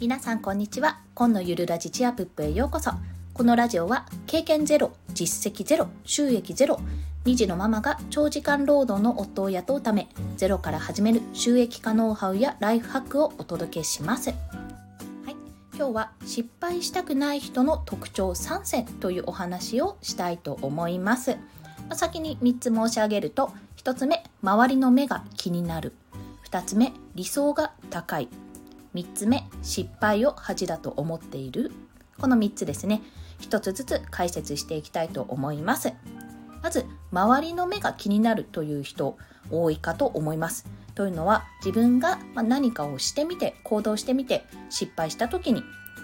皆さんこんにちは。今のゆるラジチアプップへようこそ。このラジオは経験ゼロ実績ゼロ収益ゼロ2児のママが長時間労働の夫を雇うためゼロから始める収益化ノウハウやライフハックをお届けします。はい。今日は失敗したくない人の特徴3選というお話をしたいと思います。先に3つ申し上げると1つ目周りの目が気になる。2つ目理想が高い。3つ目失敗を恥だと思っている。この3つですね。1つずつ解説していきたいと思います。まず周りの目が気になるという人多いかと思います。というのは自分が何かをしてみて行動してみて失敗した時に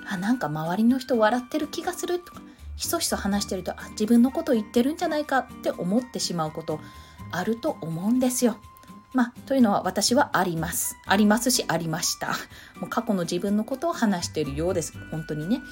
あなんか周りの人笑ってる気がするとかひそひそ話してるとあ自分のこと言ってるんじゃないかって思ってしまうことあると思うんですよ。まあ、というのは私はあります。ありますし、ありました。もう過去の自分のことを話しているようです。本当にね。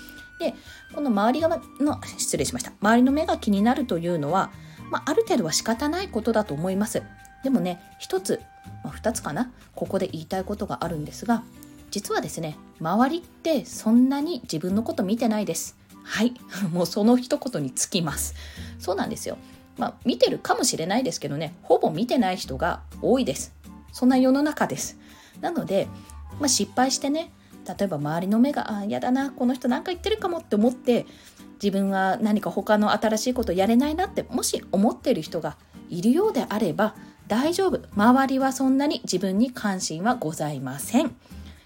で、この周りの、失礼しました。周りの目が気になるというのは、まあ、ある程度は仕方ないことだと思います。でもね、一つ、まあ、二つかな。ここで言いたいことがあるんですが、実はですね、周りってそんなに自分のこと見てないです。はい。もうその一言につきます。そうなんですよ。まあ、見てるかもしれないですけどね、ほぼ見てない人が多いです。そんな世の中です。なので、まあ、失敗してね、例えば周りの目が、あ、嫌だな、この人なんか言ってるかもって思って、自分は何か他の新しいことやれないなって、もし思ってる人がいるようであれば、大丈夫。周りはそんなに自分に関心はございません。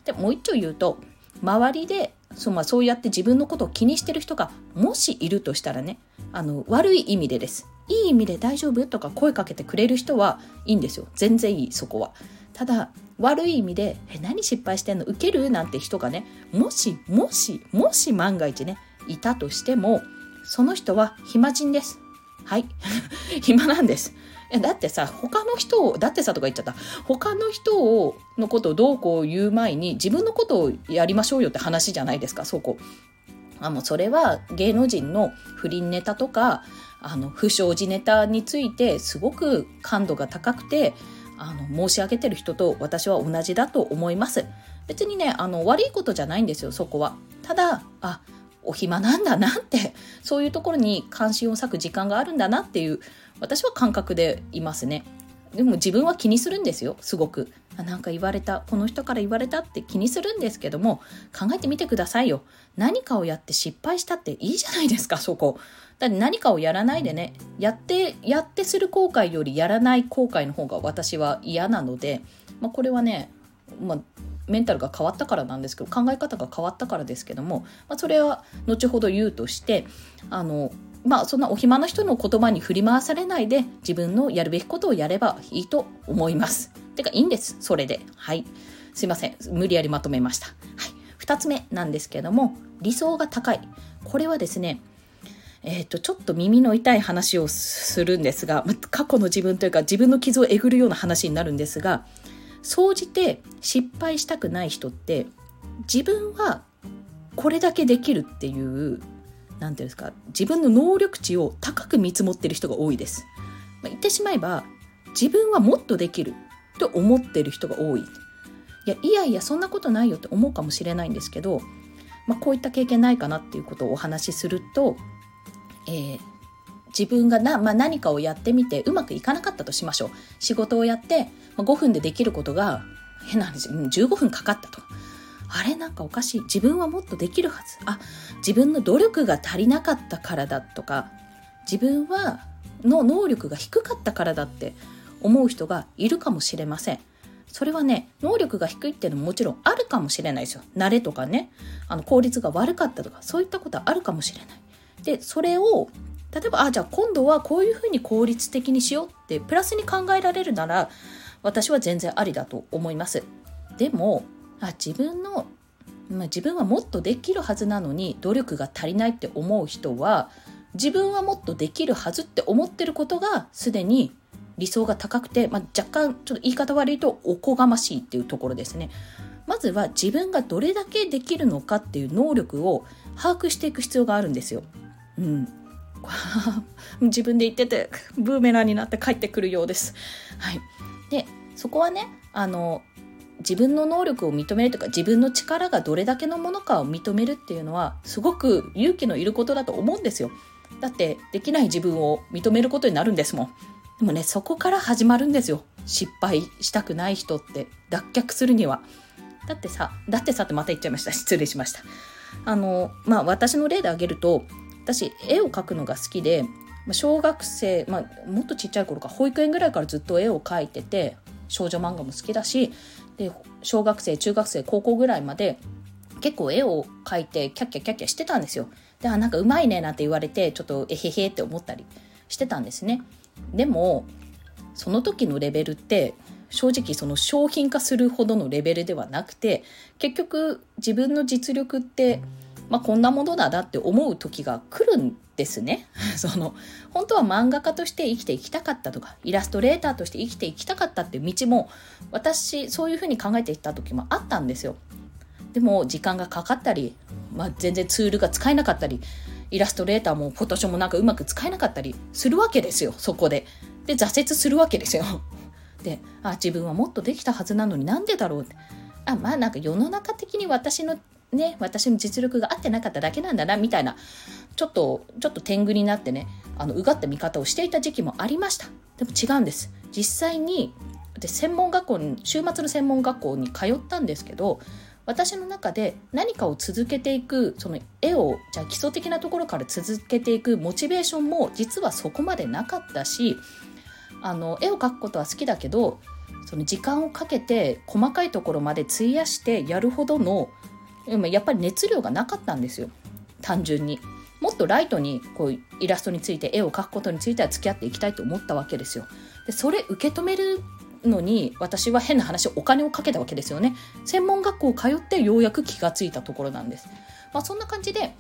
で、もう一丁言うと、周りでそう,、まあ、そうやって自分のことを気にしてる人がもしいるとしたらねあの悪い意味でですいい意味で大丈夫とか声かけてくれる人はいいんですよ。全然いいそこは。ただ悪い意味で「え何失敗してんの？受ける?」なんて人がねもしもしもし万が一ねいたとしてもその人は暇人です。はい。暇なんです。だってさ他の人をだってさとか言っちゃった。他の人をのことをどうこう言う前に自分のことをやりましょうよって話じゃないですかそこ。あもうそれは芸能人の不倫ネタとかあの不祥事ネタについてすごく感度が高くてあの申し上げてる人と私は同じだと思います。別にねあの悪いことじゃないんですよそこは。ただあお暇なんだなってそういうところに関心を割く時間があるんだなっていう私は感覚でいますね。でも自分は気にするんですよすごく。なんか言われたこの人から言われたって気にするんですけども考えてみてくださいよ何かをやって失敗したっていいじゃないですかそこだって何かをやらないでねやってやってする後悔よりやらない後悔の方が私は嫌なので、まあ、これはね、まあ、メンタルが変わったからなんですけど考え方が変わったからですけども、まあ、それは後ほど言うとしてあのまあそんなお暇な人の言葉に振り回されないで自分のやるべきことをやればいいと思います。てかいいんです。それで。はい。すいません。無理やりまとめました。はい。二つ目なんですけども、理想が高い。これはですね、えっ、ー、と、ちょっと耳の痛い話をするんですが、過去の自分というか自分の傷をえぐるような話になるんですが、総じて失敗したくない人って自分はこれだけできるっていう何ていうんですか自分の能力値を高く見積もってる人が多いです。まあ、言ってしまえば自分はもっとできると思ってる人が多い。いやいやいやそんなことないよって思うかもしれないんですけど、まあ、こういった経験ないかなっていうことをお話しすると、えー、自分がな、まあ、何かをやってみてうまくいかなかったとしましょう。仕事をやって、まあ、5分でできることが変な話15分かかったと。あれなんかおかしい。自分はもっとできるはず。あ自分の努力が足りなかったからだとか。自分はの能力が低かったからだって。思う人がいるかもしれません。それはね能力が低いっていうのももちろんあるかもしれないですよ。慣れとかね。あの効率が悪かったとかそういったことはあるかもしれない。でそれを例えばあじゃあ今度はこういうふうに効率的にしようってプラスに考えられるなら私は全然ありだと思います。でもあ自分の、まあ、自分はもっとできるはずなのに努力が足りないって思う人は自分はもっとできるはずって思ってることがすでに理想が高くて、まあ、若干ちょっと言い方悪いとおこがましいっていうところですね。まずは自分がどれだけできるのかっていう能力を把握していく必要があるんですよ。うん。自分で言っててブーメランになって帰ってくるようです。はい。で、そこはね、あの、自分の能力を認めるとか自分の力がどれだけのものかを認めるっていうのはすごく勇気のいることだと思うんですよ。だってできない自分を認めることになるんですもん。でもねそこから始まるんですよ失敗したくない人って脱却するには。だってさだってさってまた言っちゃいました失礼しました。あのまあ私の例で挙げると私絵を描くのが好きで小学生、まあ、もっとちっちゃい頃か保育園ぐらいからずっと絵を描いてて少女漫画も好きだしで小学生中学生高校ぐらいまで結構絵を描いてキャッキャキャッキャしてたんですよ。であなんかうまいねなんて言われてちょっとえへへって思ったりしてたんですね。でもその時のレベルって正直その商品化するほどのレベルではなくて結局自分の実力って、まあ、こんなものだなって思う時が来るんですね。その本当は漫画家として生きていきたかったとかイラストレーターとして生きていきたかったっていう道も私そういうふうに考えていった時もあったんですよ。でも時間がかかったり、まあ、全然ツールが使えなかったりイラストレーターもフォトショーもなんかうまく使えなかったりするわけですよそこで。で挫折するわけですよ。であ自分はもっとできたはずなのになんでだろうってあまあなんか世の中的に私のね私の実力が合ってなかっただけなんだなみたいなちょっとちょっと天狗になってねあのうがった見方をしていた時期もありましたでも違うんです実際にで専門学校に週末の専門学校に通ったんですけど私の中で何かを続けていくその絵をじゃあ基礎的なところから続けていくモチベーションも実はそこまでなかったしあの絵を描くことは好きだけどその時間をかけて細かいところまで費やしてやるほどのやっぱり熱量がなかったんですよ単純に。もっとライトにこうイラストについて絵を描くことについては付き合っていきたいと思ったわけですよ。でそれ受け止めるのに私は変な話お金をかけたわけですよね。専門学校を通ってようやく気がついたところなんです。まあ、そんな感じで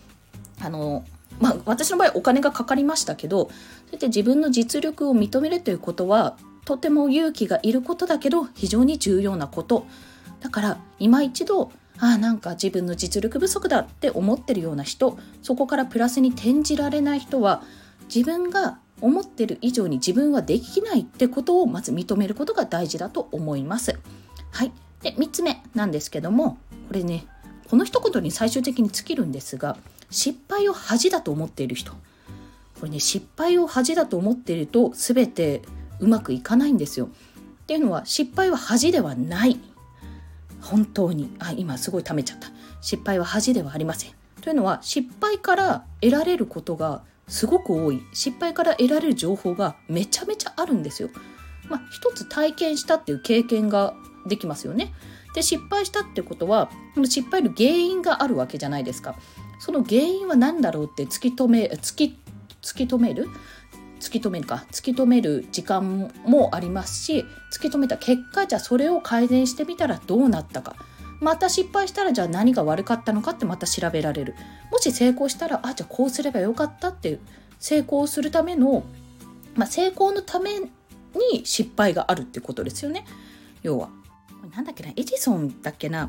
あのまあ、私の場合お金がかかりましたけどそうやって自分の実力を認めるということはとても勇気がいることだけど非常に重要なことだから今一度ああなんか自分の実力不足だって思ってるような人そこからプラスに転じられない人は自分が思ってる以上に自分はできないってことをまず認めることが大事だと思います。はい。で、3つ目なんですけども、これね、この一言に最終的に尽きるんですが、失敗を恥だと思っている人これね失敗を恥だと思っていると全てうまくいかないんですよ。っていうのは失敗は恥ではない本当にあ今すごいためちゃった失敗は恥ではありません。というのは失敗から得られることがすごく多い失敗から得られる情報がめちゃめちゃあるんですよ。まあ、一つ体験したっていう経験ができますよね。で失敗したってことは失敗の原因があるわけじゃないですか。その原因は何だろうって突き止め突き突き止める？突き止めるか突き止める時間もありますし突き止めた結果じゃあそれを改善してみたらどうなったかまた失敗したらじゃあ何が悪かったのかってまた調べられるもし成功したらあじゃあこうすればよかったっていう成功するための、まあ、成功のために失敗があるってことですよね要はなんだっけなエジソンだっけな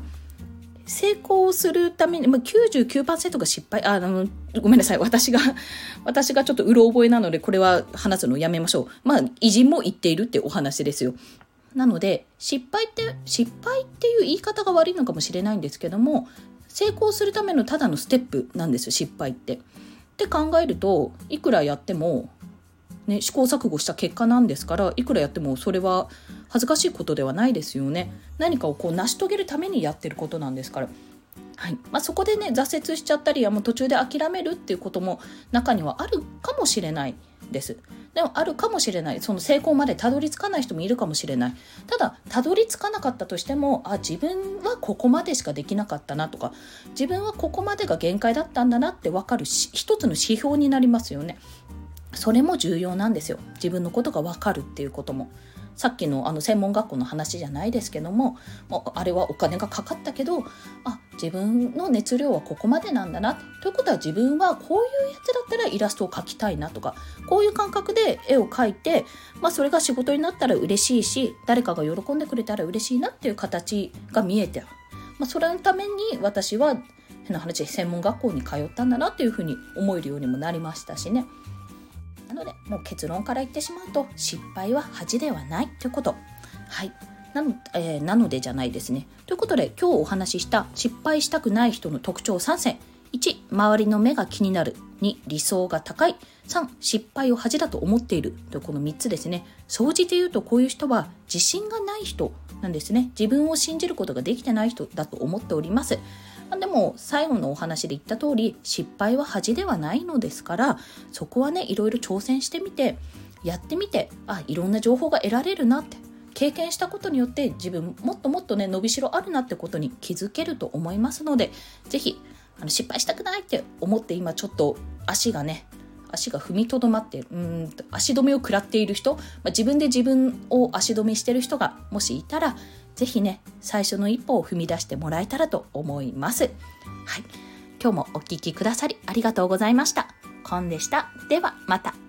成功するために、まあ、99%が失敗、あの、ごめんなさい。私が、私がちょっとうろ覚えなので、これは話すのやめましょう。まあ、偉人も言っているってお話ですよ。なので、失敗って、失敗っていう言い方が悪いのかもしれないんですけども、成功するためのただのステップなんです失敗って。って考えると、いくらやっても、ね、試行錯誤した結果なんですからいくらやってもそれは恥ずかしいことではないですよね何かをこう成し遂げるためにやってることなんですから。はいまあ、そこでね挫折しちゃったりもう途中で諦めるっていうことも中にはあるかもしれないです。でもあるかもしれない。その成功までたどり着かない人もいるかもしれない。ただたどり着かなかったとしてもあ自分はここまでしかできなかったなとか自分はここまでが限界だったんだなって分かる一つの指標になりますよね。それも重要なんですよ。自分のことが分かるっていうことも。さっきのあの専門学校の話じゃないですけどももあれはお金がかかったけどあ自分の熱量はここまでなんだなということは自分はこういうやつだったらイラストを描きたいなとかこういう感覚で絵を描いて、まあ、それが仕事になったら嬉しいし誰かが喜んでくれたら嬉しいなっていう形が見えてまあ、それのために私は変な話専門学校に通ったんだなっていうふうに思えるようにもなりましたしね。なのでもう結論から言ってしまうと失敗は恥ではないということはいなの,、えー、なのでじゃないですね。ということで今日お話しした失敗したくない人の特徴3選。1、周りの目が気になる。2、理想が高い。3、失敗を恥だと思っている。というこの3つですね。総じて言うとこういう人は自信がない人なんですね。自分を信じることができてない人だと思っております。あでも最後のお話で言った通り失敗は恥ではないのですからそこはねいろいろ挑戦してみてやってみてあいろんな情報が得られるなって経験したことによって自分もっともっとね伸びしろあるなってことに気づけると思いますので是非あの失敗したくないって思って今ちょっと足がね足が踏みとどまってうん足止めを食らっている人、まあ、自分で自分を足止めしてる人がもしいたら是非ね最初の一歩を踏み出してもらえたらと思います。はい今日もお聴きくださりありがとうございました。コンでした。ではまた。